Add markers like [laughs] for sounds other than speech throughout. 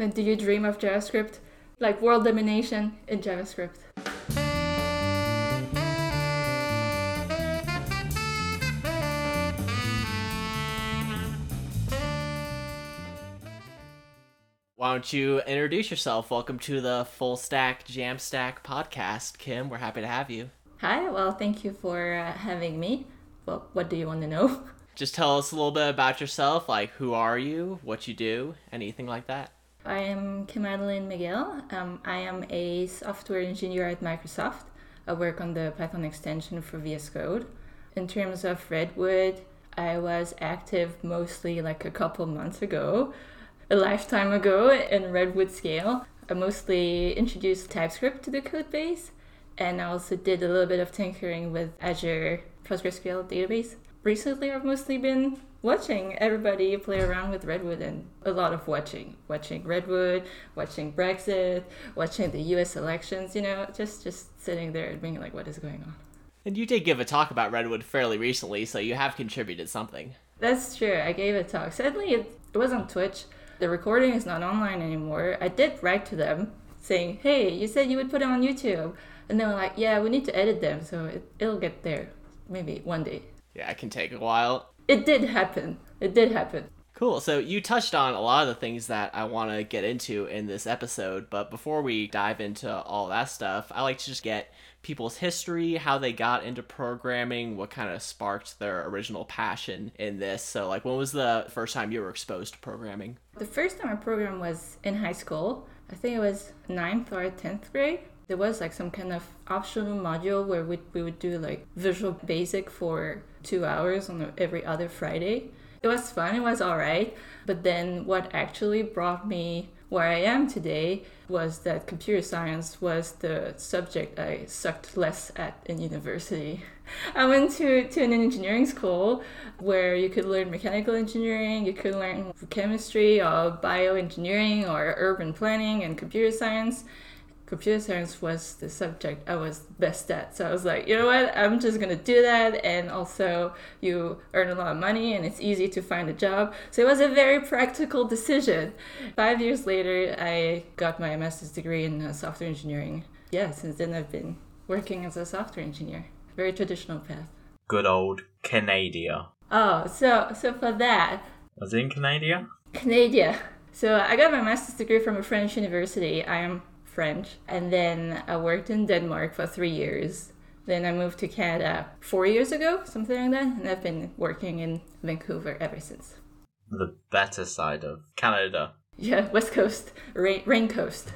When do you dream of JavaScript? Like world domination in JavaScript. Why don't you introduce yourself? Welcome to the Full Stack Jamstack podcast. Kim, we're happy to have you. Hi, well, thank you for uh, having me. Well, what do you want to know? Just tell us a little bit about yourself, like who are you, what you do, anything like that. I am Kim Adeline Miguel. Um, I am a software engineer at Microsoft. I work on the Python extension for VS Code. In terms of Redwood, I was active mostly like a couple months ago a lifetime ago in Redwood Scale. I mostly introduced TypeScript to the code base, and I also did a little bit of tinkering with Azure PostgreSQL database. Recently, I've mostly been watching everybody play around with Redwood and a lot of watching. Watching Redwood, watching Brexit, watching the US elections, you know, just just sitting there and being like, what is going on? And you did give a talk about Redwood fairly recently, so you have contributed something. That's true. I gave a talk. Sadly, it, it was on Twitch, the recording is not online anymore. I did write to them saying, hey, you said you would put it on YouTube. And they were like, yeah, we need to edit them, so it, it'll get there maybe one day. Yeah, it can take a while. It did happen. It did happen. Cool. So you touched on a lot of the things that I want to get into in this episode, but before we dive into all that stuff, I like to just get people's history, how they got into programming, what kind of sparked their original passion in this. So, like, when was the first time you were exposed to programming? The first time I programmed was in high school. I think it was ninth or 10th grade. There was like some kind of optional module where we, we would do like Visual Basic for two hours on every other Friday. It was fun, it was all right. But then what actually brought me where I am today was that computer science was the subject I sucked less at in university. [laughs] I went to, to an engineering school where you could learn mechanical engineering, you could learn chemistry or bioengineering or urban planning and computer science computer science was the subject I was best at. So I was like, you know what? I'm just going to do that. And also, you earn a lot of money and it's easy to find a job. So it was a very practical decision. Five years later, I got my master's degree in uh, software engineering. Yeah, since then, I've been working as a software engineer. Very traditional path. Good old Canada. Oh, so so for that. Was it in Canada? Canada. So I got my master's degree from a French university. I am French. And then I worked in Denmark for three years. Then I moved to Canada four years ago, something like that. And I've been working in Vancouver ever since. The better side of Canada. Yeah, [laughs] West Coast, rain, rain coast.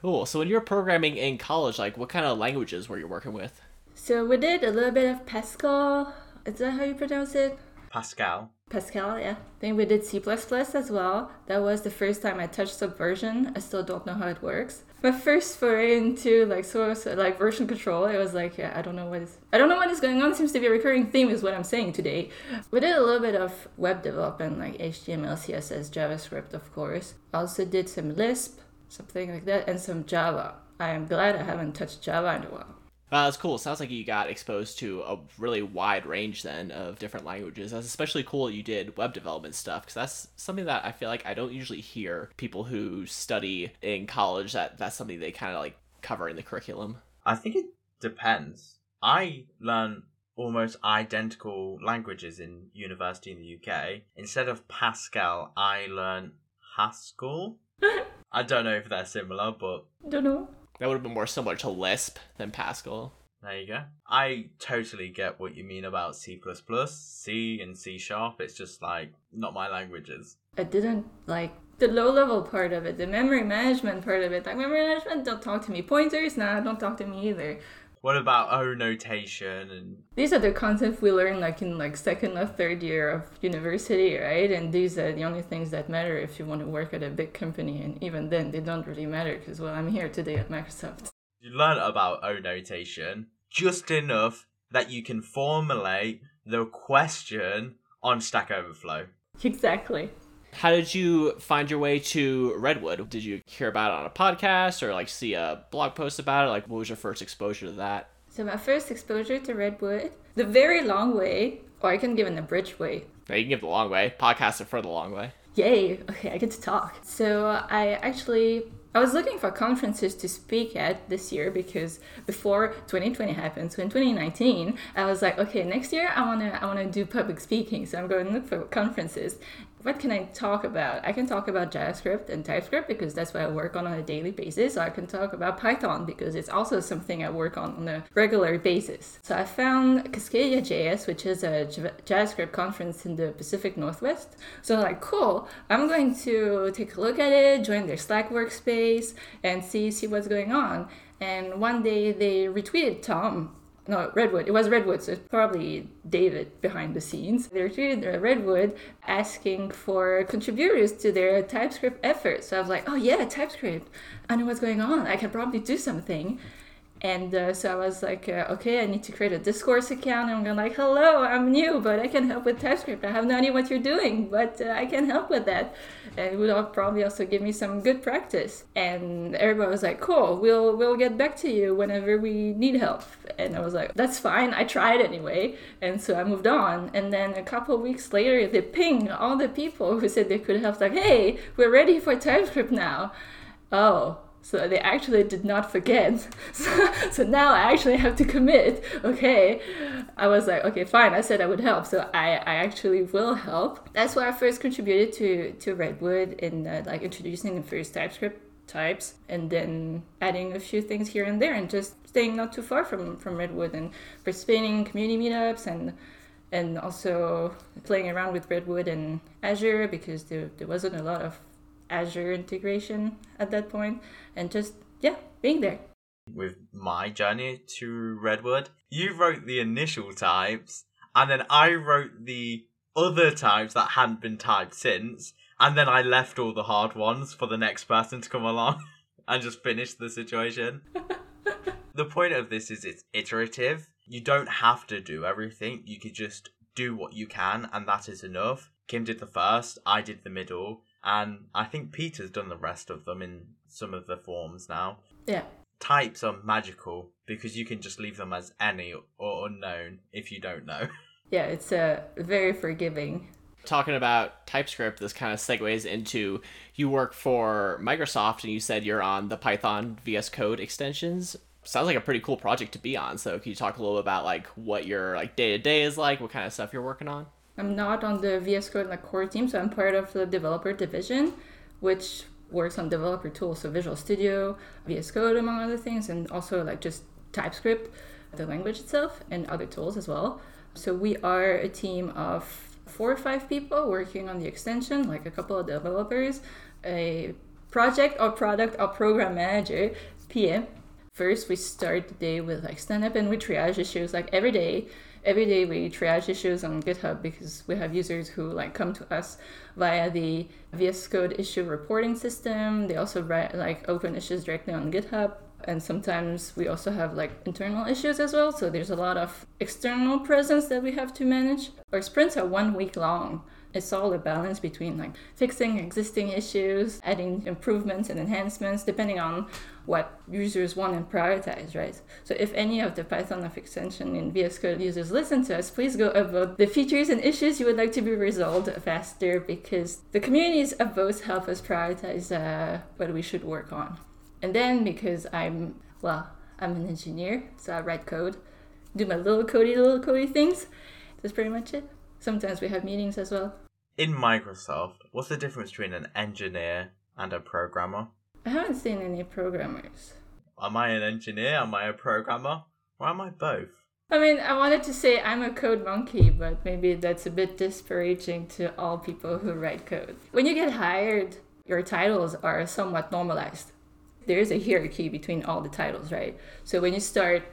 Cool. So when you were programming in college, like what kind of languages were you working with? So we did a little bit of Pascal. Is that how you pronounce it? Pascal. Pascal, yeah. Then we did C++ as well. That was the first time I touched Subversion. I still don't know how it works. My first foray into like source, like version control, it was like, yeah, I don't know what is, I don't know what is going on. Seems to be a recurring theme, is what I'm saying today. We did a little bit of web development, like HTML, CSS, JavaScript, of course. Also did some Lisp, something like that, and some Java. I am glad I haven't touched Java in a while. Uh, that's cool. Sounds like you got exposed to a really wide range then of different languages. That's especially cool that you did web development stuff because that's something that I feel like I don't usually hear people who study in college that that's something they kind of like cover in the curriculum. I think it depends. I learn almost identical languages in university in the UK. Instead of Pascal, I learned Haskell. [laughs] I don't know if they're similar, but don't know. That would have been more similar to Lisp than Pascal. There you go. I totally get what you mean about C++, C and C sharp. It's just like not my languages. I didn't like the low level part of it, the memory management part of it. Like memory management, don't talk to me. Pointers, nah, don't talk to me either. What about O notation and these are the concepts we learn like in like second or third year of university, right? And these are the only things that matter if you want to work at a big company. And even then, they don't really matter because well, I'm here today at Microsoft. You learn about O notation just enough that you can formulate the question on Stack Overflow. Exactly. How did you find your way to Redwood? Did you hear about it on a podcast or like see a blog post about it? Like, what was your first exposure to that? So, my first exposure to Redwood, the very long way, or I can give an abridged way. Yeah, you can give the long way. Podcast it for the long way. yay, okay, I get to talk. So I actually I was looking for conferences to speak at this year because before 2020 happened, so in 2019, I was like, okay, next year I wanna I wanna do public speaking, so I'm going to look for conferences what can I talk about? I can talk about JavaScript and TypeScript because that's what I work on on a daily basis. I can talk about Python because it's also something I work on on a regular basis. So I found Cascadia JS, which is a JavaScript conference in the Pacific Northwest. So I'm like, cool, I'm going to take a look at it, join their Slack workspace, and see see what's going on. And one day they retweeted Tom no redwood. It was redwood so it's probably david behind the scenes. They retweeted uh, redwood asking for contributors to their typescript effort. So i was like oh yeah typescript. I know what's going on. I can probably do something and uh, so I was like, uh, okay, I need to create a Discourse account. And I'm going like, hello, I'm new, but I can help with TypeScript. I have no idea what you're doing, but uh, I can help with that. And it would probably also give me some good practice. And everybody was like, cool, we'll we'll get back to you whenever we need help. And I was like, that's fine. I tried anyway. And so I moved on. And then a couple weeks later, they ping all the people who said they could help. Like, hey, we're ready for TypeScript now. Oh, so they actually did not forget. [laughs] So, so now I actually have to commit. Okay. I was like, okay, fine. I said I would help. So I, I actually will help. That's why I first contributed to, to Redwood in uh, like introducing the first TypeScript types and then adding a few things here and there and just staying not too far from, from Redwood and participating in community meetups and and also playing around with Redwood and Azure because there, there wasn't a lot of Azure integration at that point, and just yeah, being there. With my journey to Redwood, you wrote the initial types, and then I wrote the other types that hadn't been typed since, and then I left all the hard ones for the next person to come along [laughs] and just finish the situation. [laughs] the point of this is it's iterative. You don't have to do everything. You could just do what you can, and that is enough. Kim did the first, I did the middle, and I think Peter's done the rest of them in some of the forms now. Yeah. Types are magical because you can just leave them as any or unknown if you don't know. [laughs] Yeah, it's uh, very forgiving. Talking about TypeScript, this kind of segues into you work for Microsoft and you said you're on the Python VS Code extensions. Sounds like a pretty cool project to be on. So can you talk a little about like what your like day to day is like, what kind of stuff you're working on? I'm not on the VS Code like core team, so I'm part of the developer division, which works on developer tools, so Visual Studio, VS Code, among other things, and also like just TypeScript, the language itself, and other tools as well. So we are a team of four or five people working on the extension, like a couple of developers, a project or product or program manager, PM. First, we start the day with like stand up and we triage issues like every day every day we triage issues on GitHub because we have users who like come to us via the VS Code issue reporting system. They also write like open issues directly on GitHub. And sometimes we also have like internal issues as well. So there's a lot of external presence that we have to manage. Our sprints are one week long it's all a balance between like fixing existing issues, adding improvements and enhancements depending on what users want and prioritize, right? So if any of the Python of extension in VS Code users listen to us, please go about the features and issues you would like to be resolved faster because the communities of both help us prioritize uh, what we should work on. And then because I'm, well, I'm an engineer, so I write code, do my little codey, little codey things. That's pretty much it. Sometimes we have meetings as well. In Microsoft, what's the difference between an engineer and a programmer? I haven't seen any programmers. Am I an engineer? Am I a programmer? Or am I both? I mean, I wanted to say I'm a code monkey, but maybe that's a bit disparaging to all people who write code. When you get hired, your titles are somewhat normalized. There is a hierarchy between all the titles, right? So when you start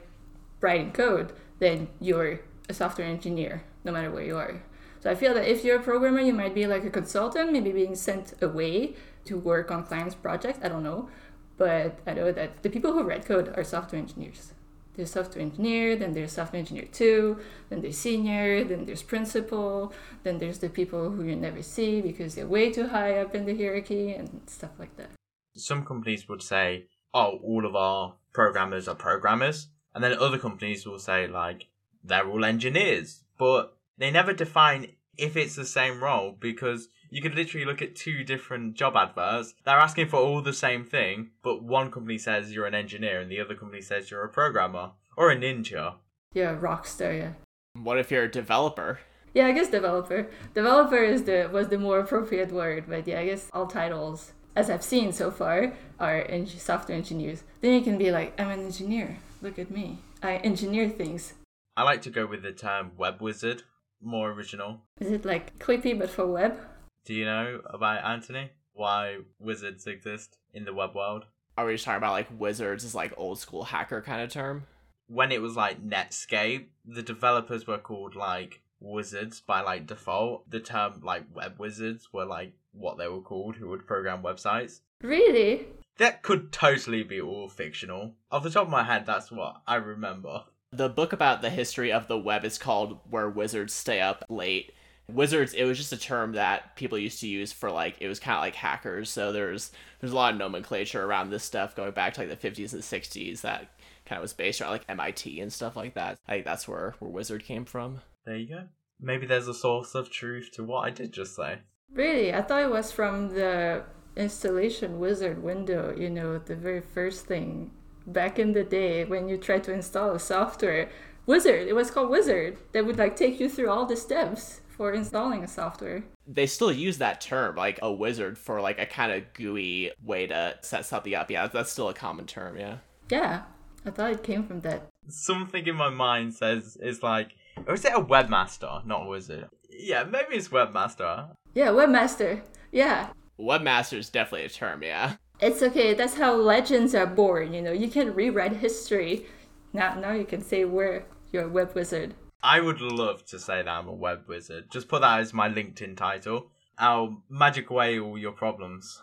writing code, then you're a software engineer no matter where you are. So I feel that if you're a programmer, you might be like a consultant, maybe being sent away to work on clients' projects. I don't know. But I know that the people who write code are software engineers. There's software engineer, then there's software engineer two, then there's senior, then there's principal, then there's the people who you never see because they're way too high up in the hierarchy and stuff like that. Some companies would say, oh, all of our programmers are programmers. And then other companies will say, like, they're all engineers. But they never define if it's the same role because you could literally look at two different job adverts. They're asking for all the same thing, but one company says you're an engineer and the other company says you're a programmer or a ninja. Yeah, rock star, yeah. What if you're a developer? Yeah, I guess developer. Developer is the was the more appropriate word, but yeah, I guess all titles, as I've seen so far, are eng- software engineers. Then you can be like, I'm an engineer. Look at me. I engineer things. I like to go with the term web wizard, more original. Is it like Clippy but for web? Do you know about Anthony? Why wizards exist in the web world? Are we just talking about like wizards as like old school hacker kind of term? When it was like Netscape, the developers were called like wizards by like default. The term like web wizards were like what they were called who would program websites. Really? That could totally be all fictional. Off the top of my head, that's what I remember. The book about the history of the web is called Where Wizards Stay Up Late. Wizards, it was just a term that people used to use for like it was kind of like hackers. So there's there's a lot of nomenclature around this stuff going back to like the 50s and 60s that kind of was based around like MIT and stuff like that. I think that's where where wizard came from. There you go. Maybe there's a source of truth to what I did just say. Really? I thought it was from the installation wizard window, you know, the very first thing back in the day when you tried to install a software. Wizard, it was called Wizard, that would like take you through all the steps for installing a software. They still use that term, like a wizard, for like a kind of GUI way to set something up. Yeah, that's still a common term. Yeah. Yeah, I thought it came from that. Something in my mind says it's like, or is it a webmaster, not a wizard? Yeah, maybe it's webmaster. Yeah, webmaster. Yeah, Webmaster is definitely a term. Yeah. It's okay. That's how legends are born. You know, you can rewrite history. Now, now you can say where you're a web wizard. I would love to say that I'm a web wizard. Just put that as my LinkedIn title. I'll magic away all your problems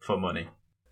for money.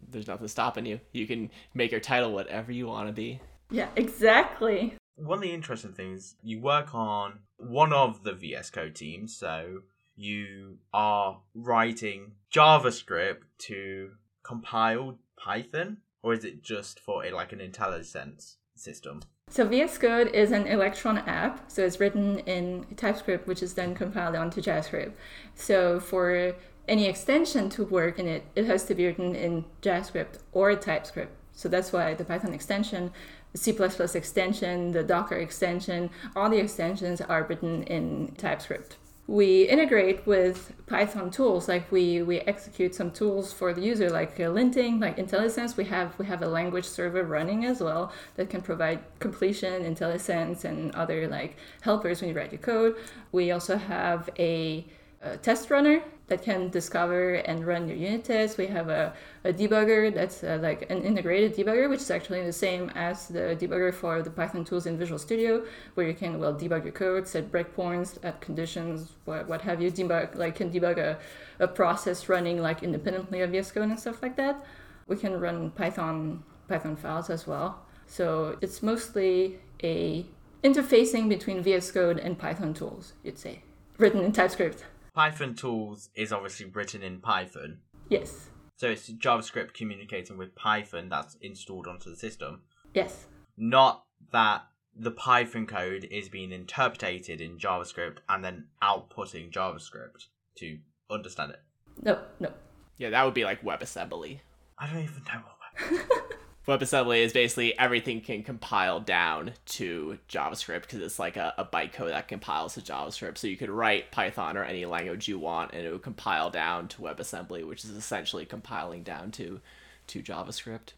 There's nothing stopping you. You can make your title whatever you want to be. Yeah, exactly. One of the interesting things, you work on one of the VS Code teams, so you are writing JavaScript to compile Python, or is it just for a, like an IntelliSense system? So VS Code is an Electron app. So it's written in TypeScript, which is then compiled onto JavaScript. So for any extension to work in it, it has to be written in JavaScript or TypeScript. So that's why the Python extension, the C++ extension, the Docker extension, all the extensions are written in TypeScript. We integrate with Python tools, like we, we execute some tools for the user, like uh, linting, like IntelliSense. We have we have a language server running as well that can provide completion, IntelliSense, and other like helpers when you write your code. We also have a, a test runner that can discover and run your unit tests. We have a, a debugger that's uh, like an integrated debugger, which is actually the same as the debugger for the Python tools in Visual Studio, where you can well debug your code, set breakpoints, add conditions, what, what have you, debug like can debug a, a process running like independently of VS Code and stuff like that. We can run Python Python files as well. So it's mostly a interfacing between VS Code and Python tools, you'd say, written in TypeScript. Python tools is obviously written in Python. Yes. So it's JavaScript communicating with Python that's installed onto the system. Yes. Not that the Python code is being interpreted in JavaScript and then outputting JavaScript to understand it. No, no. Yeah, that would be like WebAssembly. I don't even know what. [laughs] WebAssembly is basically everything can compile down to JavaScript because it's like a, a bytecode that compiles to JavaScript. So you could write Python or any language you want, and it would compile down to WebAssembly, which is essentially compiling down to to JavaScript.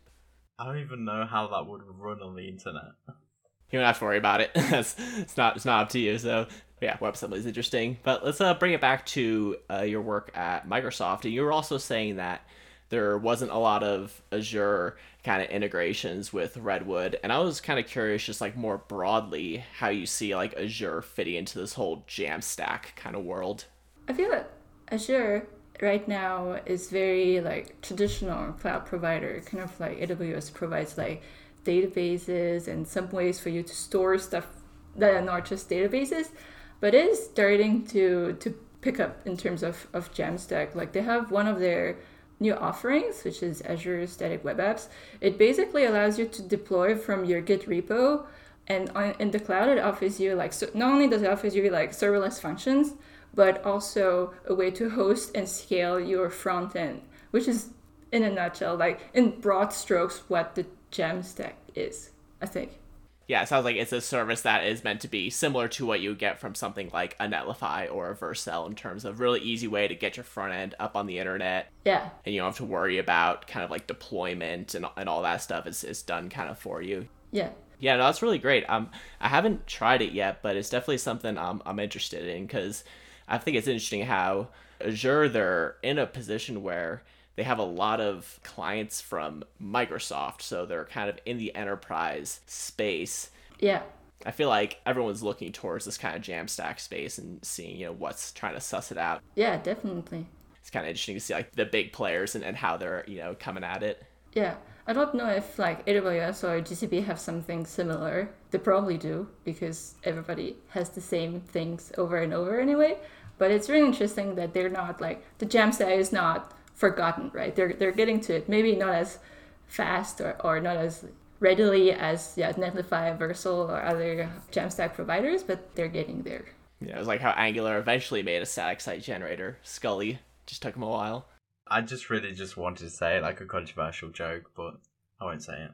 I don't even know how that would run on the internet. You don't have to worry about it. [laughs] It's not it's not up to you. So yeah, WebAssembly is interesting. But let's uh, bring it back to uh, your work at Microsoft. And you were also saying that there wasn't a lot of Azure kind of integrations with Redwood. And I was kind of curious, just like more broadly, how you see like Azure fitting into this whole Jamstack kind of world. I feel that Azure right now is very like traditional cloud provider, kind of like AWS provides like databases and some ways for you to store stuff that are not just databases, but it is starting to to pick up in terms of, of Jamstack. Like they have one of their new offerings, which is Azure Static Web Apps. It basically allows you to deploy from your Git repo, and on, in the cloud, it offers you like so not only does it offer you like serverless functions, but also a way to host and scale your front end, which is in a nutshell, like in broad strokes, what the Jamstack is, I think. Yeah, it sounds like it's a service that is meant to be similar to what you get from something like a Netlify or a Vercel in terms of really easy way to get your front end up on the internet. Yeah. And you don't have to worry about kind of like deployment and, and all that stuff is, is done kind of for you. Yeah. Yeah, no, that's really great. Um, I haven't tried it yet, but it's definitely something I'm, I'm interested in because I think it's interesting how Azure, they're in a position where they have a lot of clients from Microsoft, so they're kind of in the enterprise space. Yeah. I feel like everyone's looking towards this kind of Jamstack space and seeing, you know, what's trying to suss it out. Yeah, definitely. It's kind of interesting to see like the big players and, and how they're, you know, coming at it. Yeah. I don't know if like AWS or GCP have something similar. They probably do because everybody has the same things over and over anyway. But it's really interesting that they're not like the Jamstack is not forgotten, right? They're they're getting to it. Maybe not as fast or, or not as readily as yeah, Netlify, Vercel, or other Jamstack providers, but they're getting there. Yeah, it was like how Angular eventually made a static site generator. Scully just took him a while. I just really just wanted to say it like a controversial joke, but I won't say it.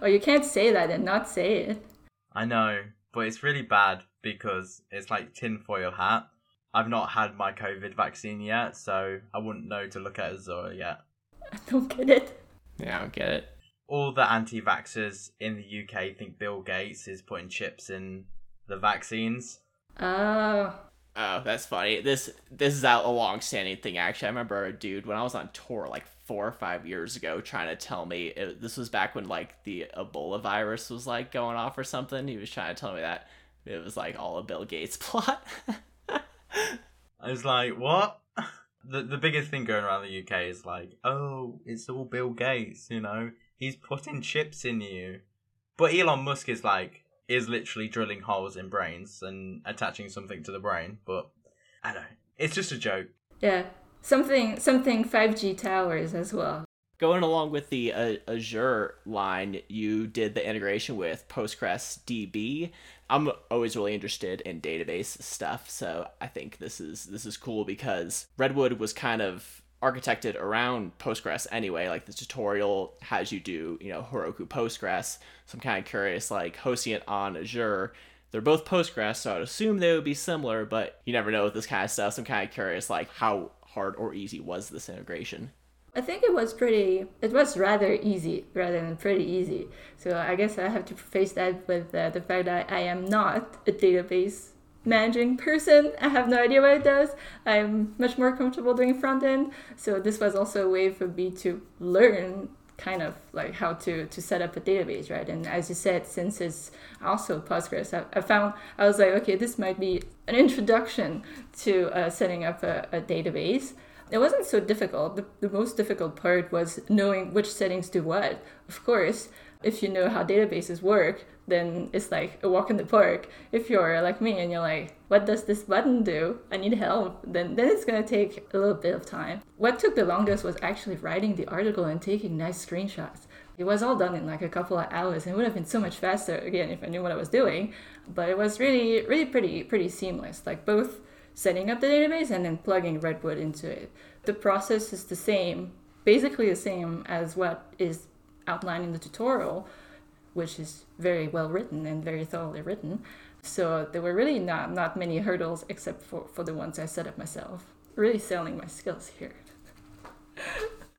Oh, you can't say that and not say it. I know, but it's really bad because it's like tinfoil hat. I've not had my COVID vaccine yet, so I wouldn't know to look at Azure yet. [laughs] I don't get it. Yeah, I don't get it. All the anti vaxxers in the UK think Bill Gates is putting chips in the vaccines. Oh. Oh, that's funny. This this is out a long standing thing. Actually, I remember a dude when I was on tour like four or five years ago trying to tell me it, this was back when like the Ebola virus was like going off or something. He was trying to tell me that it was like all a Bill Gates [laughs] plot. I was like, what? The the biggest thing going around the UK is like, oh, it's all Bill Gates, you know, he's putting chips in you. But Elon Musk is like, is literally drilling holes in brains and attaching something to the brain. But I don't know, it's just a joke. Yeah. Something something 5G towers as well. Going along with the uh, Azure line, you did the integration with Postgres DB. I'm always really interested in database stuff, so I think this is this is cool because Redwood was kind of architected around Postgres anyway. Like the tutorial has you do, you know, Heroku Postgres. So I'm kind of curious, like hosting it on Azure. They're both Postgres, so I'd assume they would be similar, but you never know with this kind of stuff. So I'm kind of curious, like how hard or easy was this integration? I think it was pretty, it was rather easy rather than pretty easy. So I guess I have to face that with uh, the fact that I am not a database managing person. I have no idea what it does. I'm much more comfortable doing front end. So this was also a way for me to learn kind of like how to to set up a database right and as you said since it's also postgres i, I found i was like okay this might be an introduction to uh, setting up a, a database it wasn't so difficult. The, the most difficult part was knowing which settings do what. Of course, if you know how databases work, then it's like a walk in the park. If you're like me and you're like, what does this button do? I need help, then, then it's gonna take a little bit of time. What took the longest was actually writing the article and taking nice screenshots. It was all done in like a couple of hours and it would have been so much faster again if I knew what I was doing. But it was really, really pretty pretty seamless. Like both setting up the database and then plugging Redwood into it. The process is the same, basically the same as what is outlined in the tutorial, which is very well written and very thoroughly written. So there were really not, not many hurdles except for, for the ones I set up myself. Really selling my skills here.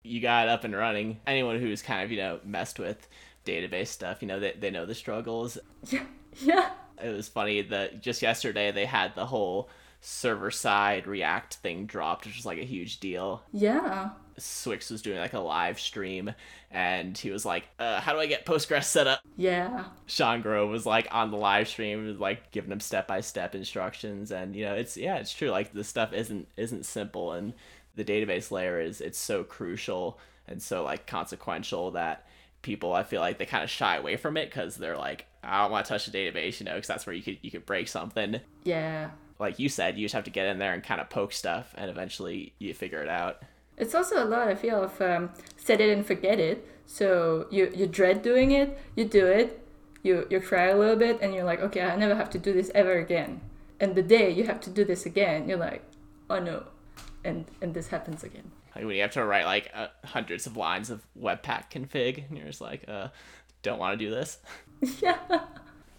you got up and running. Anyone who's kind of, you know, messed with database stuff, you know, they, they know the struggles. Yeah. Yeah. It was funny that just yesterday they had the whole server side React thing dropped, which was like a huge deal. Yeah. swyx was doing like a live stream and he was like, uh, how do I get Postgres set up? Yeah. Sean Grove was like on the live stream, like giving him step by step instructions and you know, it's yeah, it's true. Like this stuff isn't isn't simple and the database layer is it's so crucial and so like consequential that people I feel like they kind of shy away from it because they're like I don't want to touch the database, you know, because that's where you could you could break something. Yeah like you said, you just have to get in there and kind of poke stuff, and eventually you figure it out. It's also a lot, I feel, of um, set it and forget it. So you you dread doing it, you do it, you you cry a little bit, and you're like, okay, I never have to do this ever again. and the day you have to do this again, you're like, oh no, and and this happens again. Like when you have to write like uh, hundreds of lines of Webpack config, and you're just like, uh, don't want to do this. [laughs] yeah.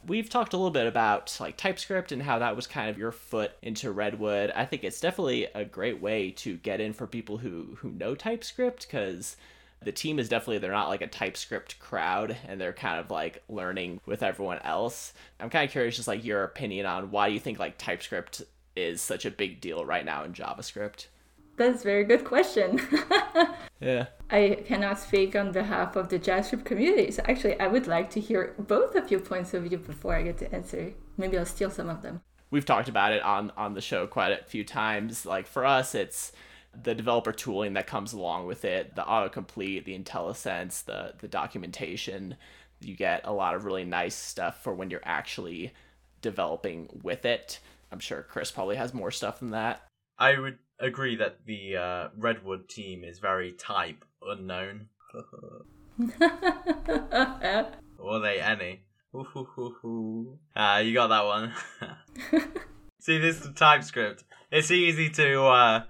We've talked a little bit about like TypeScript and how that was kind of your foot into Redwood. I think it's definitely a great way to get in for people who who know TypeScript because the team is definitely they're not like a TypeScript crowd and they're kind of like learning with everyone else. I'm kind of curious just like your opinion on why you think like TypeScript is such a big deal right now in JavaScript. That's a very good question. [laughs] yeah. I cannot speak on behalf of the JavaScript community. So actually, I would like to hear both of your points of view before I get to answer. Maybe I'll steal some of them. We've talked about it on on the show quite a few times. Like for us, it's the developer tooling that comes along with it, the autocomplete, the IntelliSense, the the documentation. You get a lot of really nice stuff for when you're actually developing with it. I'm sure Chris probably has more stuff than that. I would agree that the uh, Redwood team is very type unknown. [laughs] Or they any? [laughs] Ah, uh, you got that one. [laughs] See, this is TypeScript. It's easy to uh,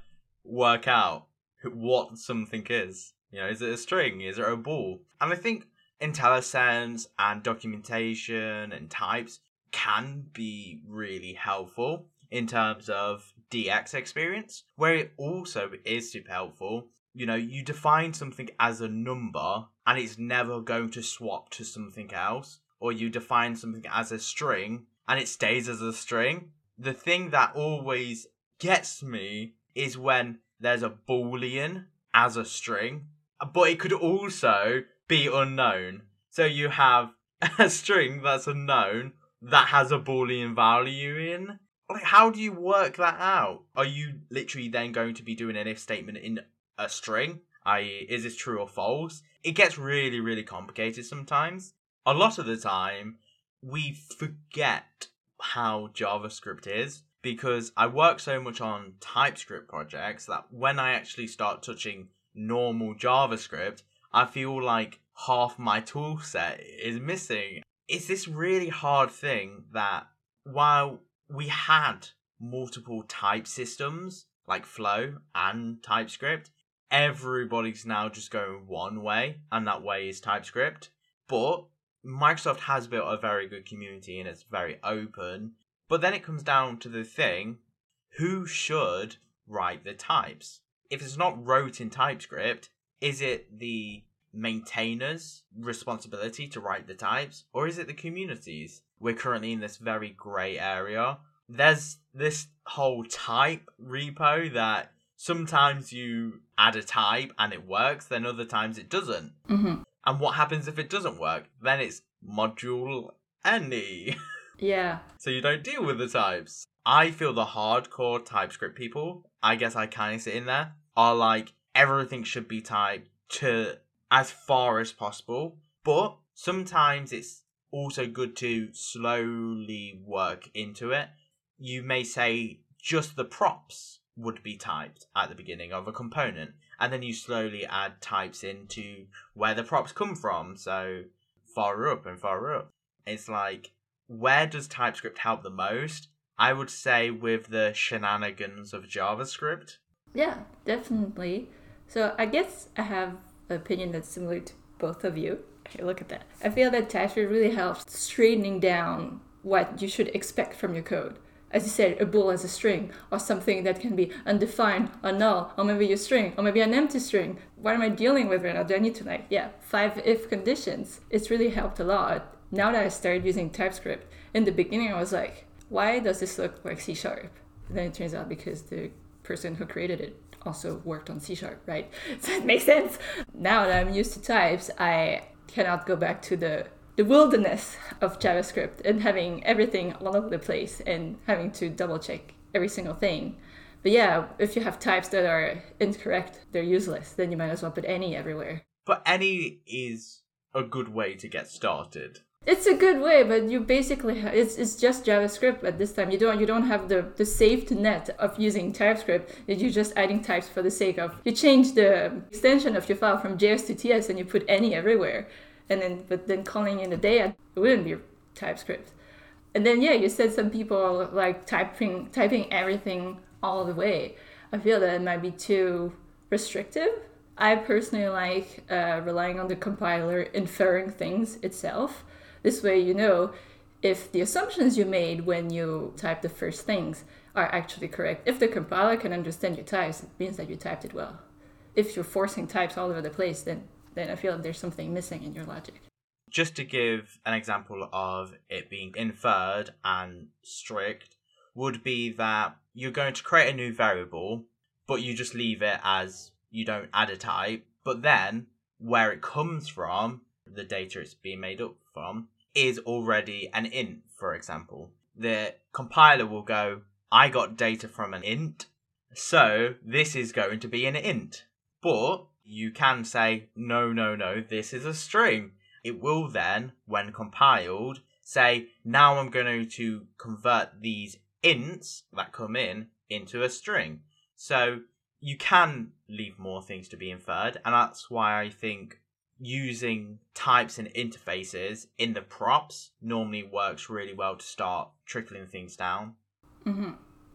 work out what something is. You know, is it a string? Is it a bool? And I think IntelliSense and documentation and types can be really helpful in terms of DX experience, where it also is super helpful. You know, you define something as a number and it's never going to swap to something else, or you define something as a string and it stays as a string. The thing that always gets me is when there's a boolean as a string, but it could also be unknown. So you have [laughs] a string that's unknown that has a boolean value in, like how do you work that out? Are you literally then going to be doing an if statement in a string? I.e., is this true or false? It gets really, really complicated sometimes. A lot of the time, we forget how JavaScript is because I work so much on TypeScript projects that when I actually start touching normal JavaScript, I feel like half my tool set is missing. It's this really hard thing that while we had multiple type systems like Flow and TypeScript. Everybody's now just going one way, and that way is TypeScript. But Microsoft has built a very good community and it's very open. But then it comes down to the thing who should write the types? If it's not wrote in TypeScript, is it the maintainer's responsibility to write the types, or is it the community's? We're currently in this very grey area. There's this whole type repo that sometimes you add a type and it works, then other times it doesn't. Mm-hmm. And what happens if it doesn't work? Then it's module any. Yeah. [laughs] so you don't deal with the types. I feel the hardcore TypeScript people, I guess I kind of sit in there, are like everything should be typed to as far as possible. But sometimes it's also good to slowly work into it. You may say just the props would be typed at the beginning of a component, and then you slowly add types into where the props come from. So far up and far up. It's like, where does TypeScript help the most? I would say with the shenanigans of JavaScript. Yeah, definitely. So I guess I have an opinion that's similar to both of you. Okay, look at that. I feel that TypeScript really helps straightening down what you should expect from your code. As you said, a bool as a string, or something that can be undefined, or null, or maybe a string, or maybe an empty string. What am I dealing with right now? Do I need to like, yeah, five if conditions? It's really helped a lot. Now that I started using TypeScript, in the beginning I was like, why does this look like C sharp? then it turns out because the person who created it also worked on C sharp, right? So it makes sense. Now that I'm used to types, I cannot go back to the the wilderness of JavaScript and having everything all over the place and having to double check every single thing. But yeah, if you have types that are incorrect, they're useless. Then you might as well put any everywhere. But any is a good way to get started. It's a good way, but you basically ha- it's it's just JavaScript at this time. You don't you don't have the the safety net of using TypeScript. You're just adding types for the sake of. You change the extension of your file from JS to TS and you put any everywhere, and then but then calling in a day it wouldn't be TypeScript. And then yeah, you said some people like typing typing everything all the way. I feel that it might be too restrictive. I personally like uh, relying on the compiler inferring things itself. This way, you know if the assumptions you made when you typed the first things are actually correct. If the compiler can understand your types, it means that you typed it well. If you're forcing types all over the place, then then I feel like there's something missing in your logic. Just to give an example of it being inferred and strict, would be that you're going to create a new variable, but you just leave it as you don't add a type, but then where it comes from, the data it's being made up from, is already an int, for example. The compiler will go, I got data from an int, so this is going to be an int. But you can say, no, no, no, this is a string. It will then, when compiled, say, now I'm going to convert these ints that come in into a string. So you can leave more things to be inferred, and that's why I think using types and interfaces in the props normally works really well to start trickling things down. Mm-hmm.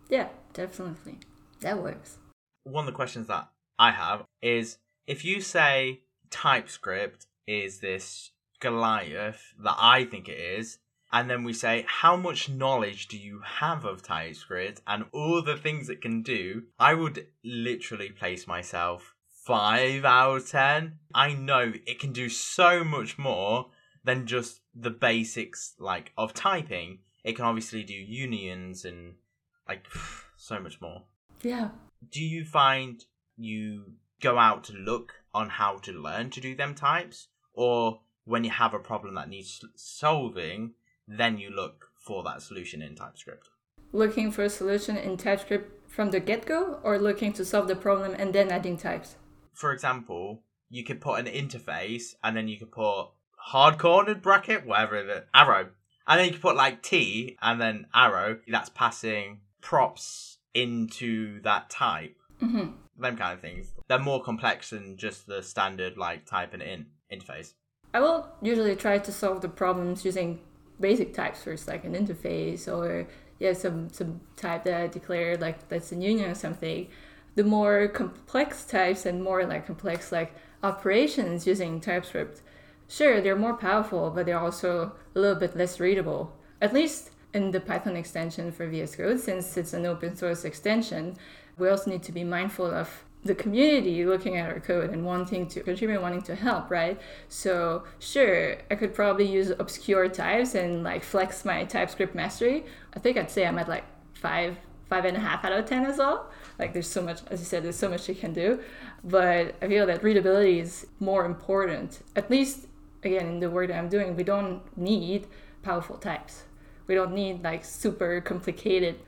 Yeah, definitely. That works. One of the questions that I have is if you say TypeScript is this Goliath that I think it is, and then we say, how much knowledge do you have of TypeScript and all the things it can do? I would literally place myself 5 out of 10. I know it can do so much more than just the basics like of typing. It can obviously do unions and like [sighs] so much more. Yeah. Do you find you go out to look on how to learn to do them types or when you have a problem that needs solving, then you look for that solution in TypeScript? Looking for a solution in TypeScript from the get go or looking to solve the problem and then adding types? For example, you could put an interface and then you could put hard cornered bracket, whatever the arrow. And then you could put like T and then arrow that's passing props into that type. Mm-hmm. Them kind of things. They're more complex than just the standard like type and in interface. I will usually try to solve the problems using basic types first, like an interface or yeah, some some type that I declare like that's a union or something. The more complex types and more like complex like operations using TypeScript, sure they're more powerful, but they're also a little bit less readable. At least in the Python extension for VS Code, since it's an open source extension, we also need to be mindful of the community looking at our code and wanting to contribute, wanting to help, right? So sure, I could probably use obscure types and like flex my TypeScript mastery. I think I'd say I'm at like five, five and a half out of ten as well. Like there's so much, as you said, there's so much you can do. But I feel that readability is more important. At least again in the work that I'm doing, we don't need powerful types. We don't need like super complicated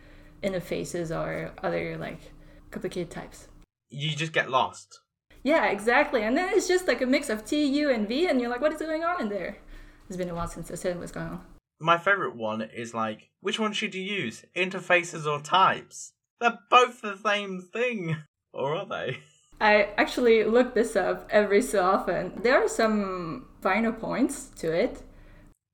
interfaces or other like complicated types you just get lost. Yeah, exactly. And then it's just like a mix of T, U, and V, and you're like, what is going on in there? It's been a while since I said what's going on. My favorite one is like, which one should you use? Interfaces or types? They're both the same thing. [laughs] Or are they? [laughs] I actually look this up every so often. There are some finer points to it.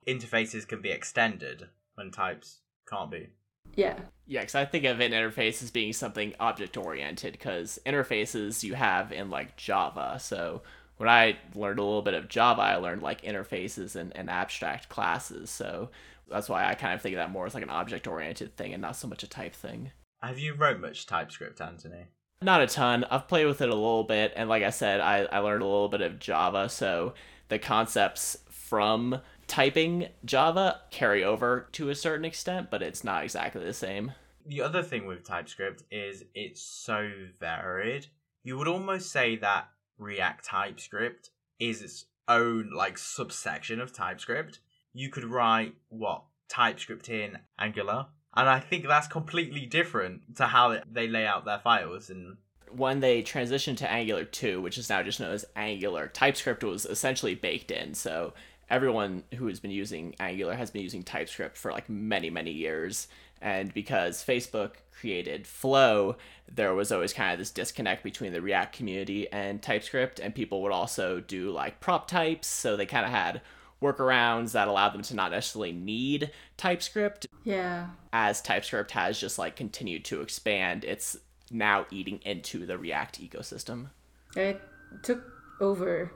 Interfaces can be extended when types can't be. Yeah. Yeah, because I think of an interface as being something object oriented, because interfaces you have in like Java. So when I learned a little bit of Java, I learned like interfaces and, and abstract classes. So that's why I kind of think of that more as like an object oriented thing and not so much a type thing. Have you wrote much TypeScript, Anthony? Not a ton. I've played with it a little bit, and like I said, I, I learned a little bit of Java, so the concepts from typing Java carry over to a certain extent, but it's not exactly the same. The other thing with TypeScript is it's so varied. You would almost say that React TypeScript is its own like subsection of TypeScript. You could write what TypeScript in Angular, and I think that's completely different to how they lay out their files and when they transitioned to Angular 2, which is now just known as Angular, TypeScript was essentially baked in. So everyone who has been using Angular has been using TypeScript for like many, many years. And because Facebook created Flow, there was always kind of this disconnect between the React community and TypeScript, and people would also do like prop types. So they kind of had workarounds that allowed them to not necessarily need TypeScript. Yeah. As TypeScript has just like continued to expand, it's now eating into the React ecosystem. It took over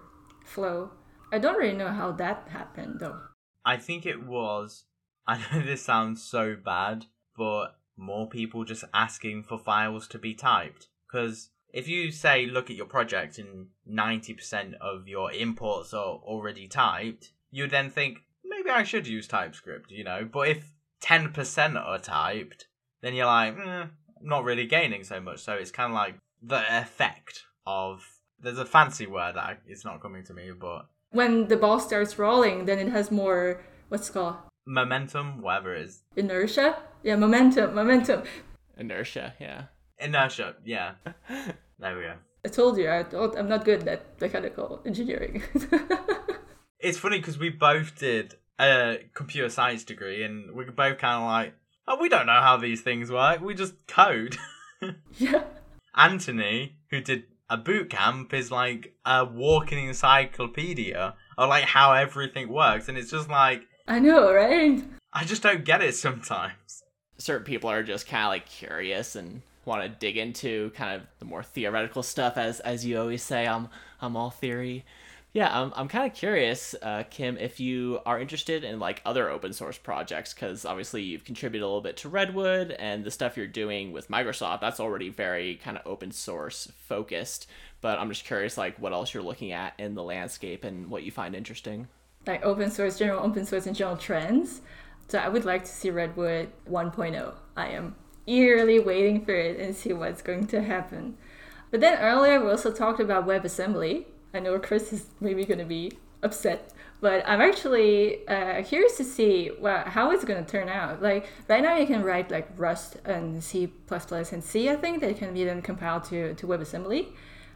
Flow. I don't really know how that happened though. I think it was. I know this sounds so bad, but more people just asking for files to be typed. Because if you say, look at your project and 90% of your imports are already typed, you then think, maybe I should use TypeScript, you know? But if 10% are typed, then you're like, eh, not really gaining so much. So it's kind of like the effect of. There's a fancy word that it's not coming to me, but. When the ball starts rolling, then it has more, what's called? Momentum, whatever it is. Inertia? Yeah, momentum, momentum. Inertia, yeah. Inertia, yeah. [laughs] there we go. I told you, I don't, I'm not good at mechanical engineering. [laughs] it's funny because we both did a computer science degree and we're both kind of like, oh, we don't know how these things work. We just code. [laughs] yeah. Anthony, who did a boot camp, is like a walking encyclopedia of like how everything works, and it's just like I know, right? I just don't get it sometimes. Certain people are just kind of like curious and want to dig into kind of the more theoretical stuff, as as you always say. I'm I'm all theory. Yeah, I'm, I'm kind of curious, uh, Kim, if you are interested in like other open source projects, because obviously you've contributed a little bit to Redwood and the stuff you're doing with Microsoft. That's already very kind of open source focused. But I'm just curious, like what else you're looking at in the landscape and what you find interesting. Like open source, general open source, and general trends. So I would like to see Redwood 1.0. I am eagerly waiting for it and see what's going to happen. But then earlier we also talked about WebAssembly I know Chris is maybe going to be upset, but I'm actually uh, curious to see well, how it's going to turn out. Like right now, you can write like Rust and C++ and C. I think that can be then compiled to to WebAssembly.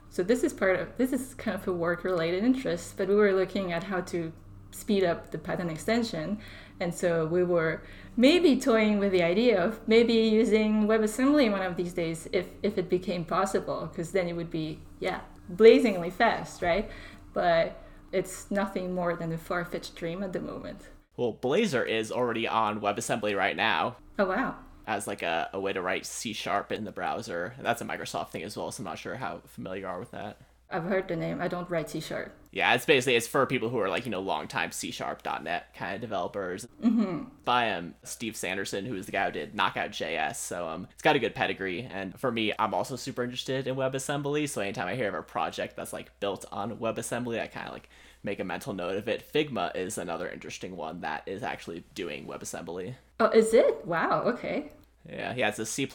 So this is part of this is kind of a work-related interest. But we were looking at how to speed up the Python extension, and so we were maybe toying with the idea of maybe using WebAssembly one of these days if if it became possible, because then it would be yeah blazingly fast, right? But it's nothing more than a far fetched dream at the moment. Well, Blazor is already on WebAssembly right now. Oh, wow. As like a, a way to write C sharp in the browser. That's a Microsoft thing as well, so I'm not sure how familiar you are with that. I've heard the name. I don't write C sharp. Yeah, it's basically it's for people who are like you know longtime C sharp.net kind of developers. Mm-hmm. By um Steve Sanderson, who is the guy who did Knockout JS. So um it's got a good pedigree. And for me, I'm also super interested in WebAssembly. So anytime I hear of a project that's like built on WebAssembly, I kind of like make a mental note of it. Figma is another interesting one that is actually doing WebAssembly. Oh, is it? Wow. Okay. Yeah, yeah, it's a C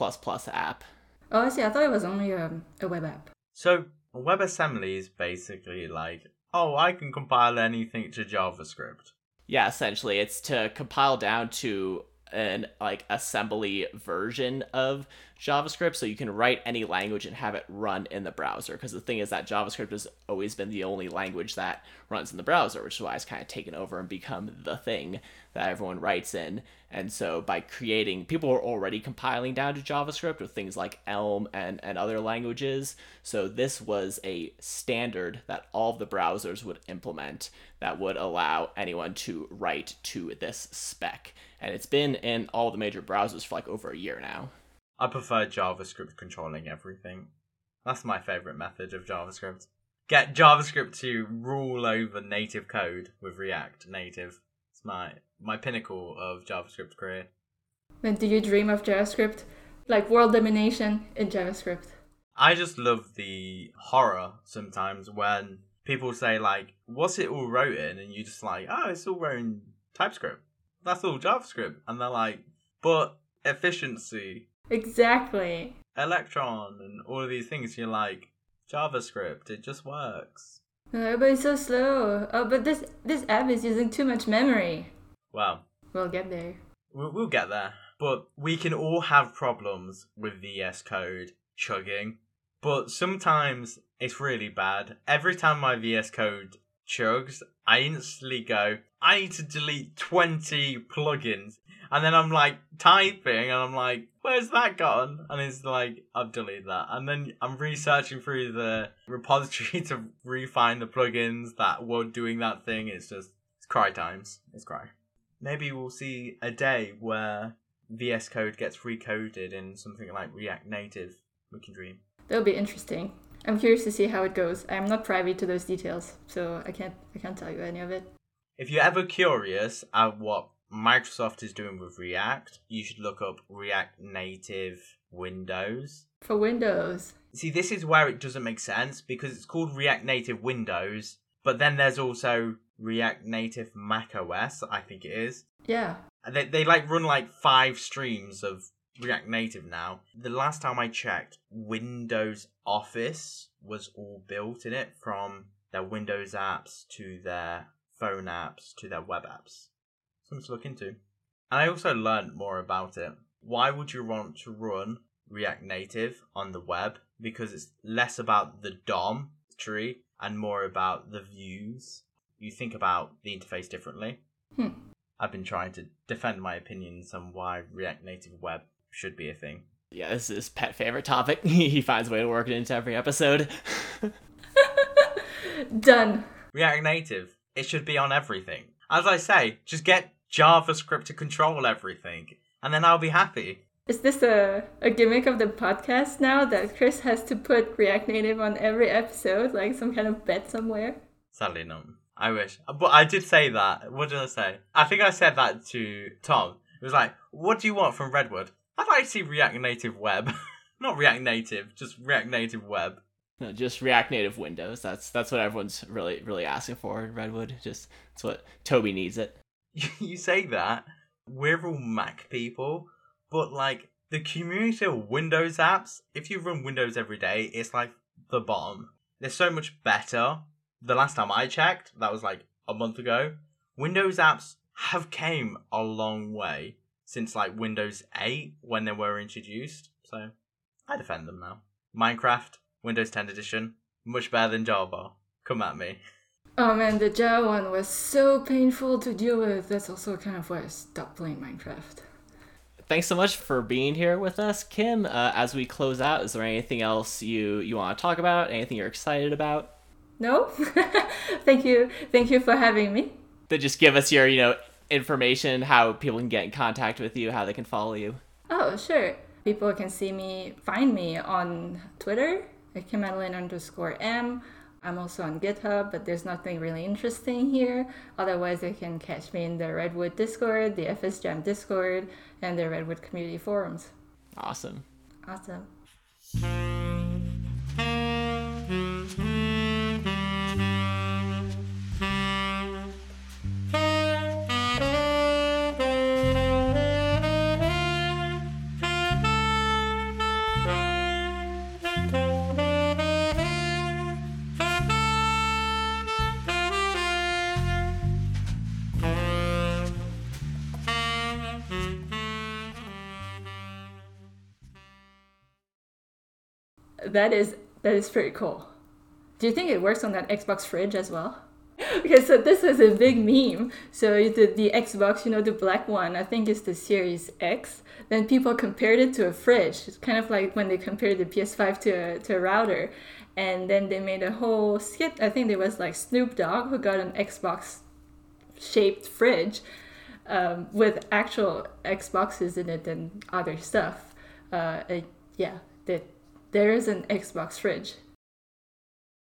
app. Oh, I see. I thought it was only um, a web app. So WebAssembly is basically like, oh, I can compile anything to JavaScript. Yeah, essentially, it's to compile down to an like assembly version of JavaScript so you can write any language and have it run in the browser. Because the thing is that JavaScript has always been the only language that runs in the browser, which is why it's kind of taken over and become the thing that everyone writes in. And so by creating, people are already compiling down to JavaScript with things like Elm and, and other languages. So this was a standard that all of the browsers would implement that would allow anyone to write to this spec. And it's been in all the major browsers for like over a year now. I prefer JavaScript controlling everything. That's my favorite method of JavaScript. Get JavaScript to rule over native code with React Native. It's my my pinnacle of JavaScript career. When do you dream of JavaScript? Like world domination in JavaScript? I just love the horror sometimes when people say like, "What's it all wrote in?" and you just like, "Oh, it's all wrote in TypeScript. That's all JavaScript." And they're like, "But efficiency Exactly. Electron and all of these things. You're like JavaScript. It just works. Uh, but it's so slow. Oh, but this this app is using too much memory. Well, we'll get there. We'll, we'll get there. But we can all have problems with VS Code chugging. But sometimes it's really bad. Every time my VS Code chugs, I instantly go, I need to delete 20 plugins. And then I'm like typing and I'm like, where's that gone? And it's like, I've deleted that. And then I'm researching through the repository [laughs] to refine the plugins that were doing that thing. It's just, it's cry times. It's cry. Maybe we'll see a day where VS Code gets recoded in something like React Native. We can dream. That'll be interesting. I'm curious to see how it goes. I'm not privy to those details, so I can't I can't tell you any of it. If you're ever curious at what Microsoft is doing with React, you should look up React Native Windows. For Windows. See, this is where it doesn't make sense because it's called React Native Windows, but then there's also React Native Mac OS, I think it is. Yeah. They, they like run like five streams of React Native now. The last time I checked, Windows Office was all built in it from their Windows apps to their phone apps to their web apps. Something to look into. And I also learned more about it. Why would you want to run React Native on the web? Because it's less about the DOM tree and more about the views. You think about the interface differently. Hmm. I've been trying to defend my opinions on why React Native Web should be a thing. Yeah, this is his pet favorite topic. [laughs] he finds a way to work it into every episode. [laughs] [laughs] Done. React Native, it should be on everything. As I say, just get JavaScript to control everything, and then I'll be happy. Is this a, a gimmick of the podcast now that Chris has to put React Native on every episode, like some kind of bet somewhere? Sadly, not. I wish. But I did say that. What did I say? I think I said that to Tom. It was like, what do you want from Redwood? I'd like to see React Native Web. [laughs] not React Native, just React Native Web. No, just React Native Windows. That's that's what everyone's really really asking for in Redwood. Just that's what Toby needs it. [laughs] you say that. We're all Mac people, but like the community of Windows apps, if you run Windows every day, it's like the bomb. They're so much better. The last time I checked, that was like a month ago. Windows apps have came a long way since like Windows 8 when they were introduced. So I defend them now. Minecraft, Windows 10 edition, much better than Java. Come at me. Oh man, the Java one was so painful to deal with. That's also kind of why I stopped playing Minecraft. Thanks so much for being here with us, Kim. Uh, as we close out, is there anything else you you want to talk about? Anything you're excited about? No, [laughs] thank you, thank you for having me. To just give us your you know information, how people can get in contact with you, how they can follow you. Oh sure, people can see me, find me on Twitter at Madeline underscore M. I'm also on GitHub, but there's nothing really interesting here. Otherwise, you can catch me in the Redwood Discord, the FS Jam Discord, and the Redwood Community Forums. Awesome. Awesome. That is that is pretty cool. Do you think it works on that Xbox fridge as well? [laughs] okay, so this is a big meme. So the, the Xbox, you know, the black one, I think it's the Series X. Then people compared it to a fridge. It's kind of like when they compared the PS5 to a, to a router. And then they made a whole skit. I think there was like Snoop Dogg who got an Xbox shaped fridge um, with actual Xboxes in it and other stuff. Uh, yeah, that there is an Xbox fridge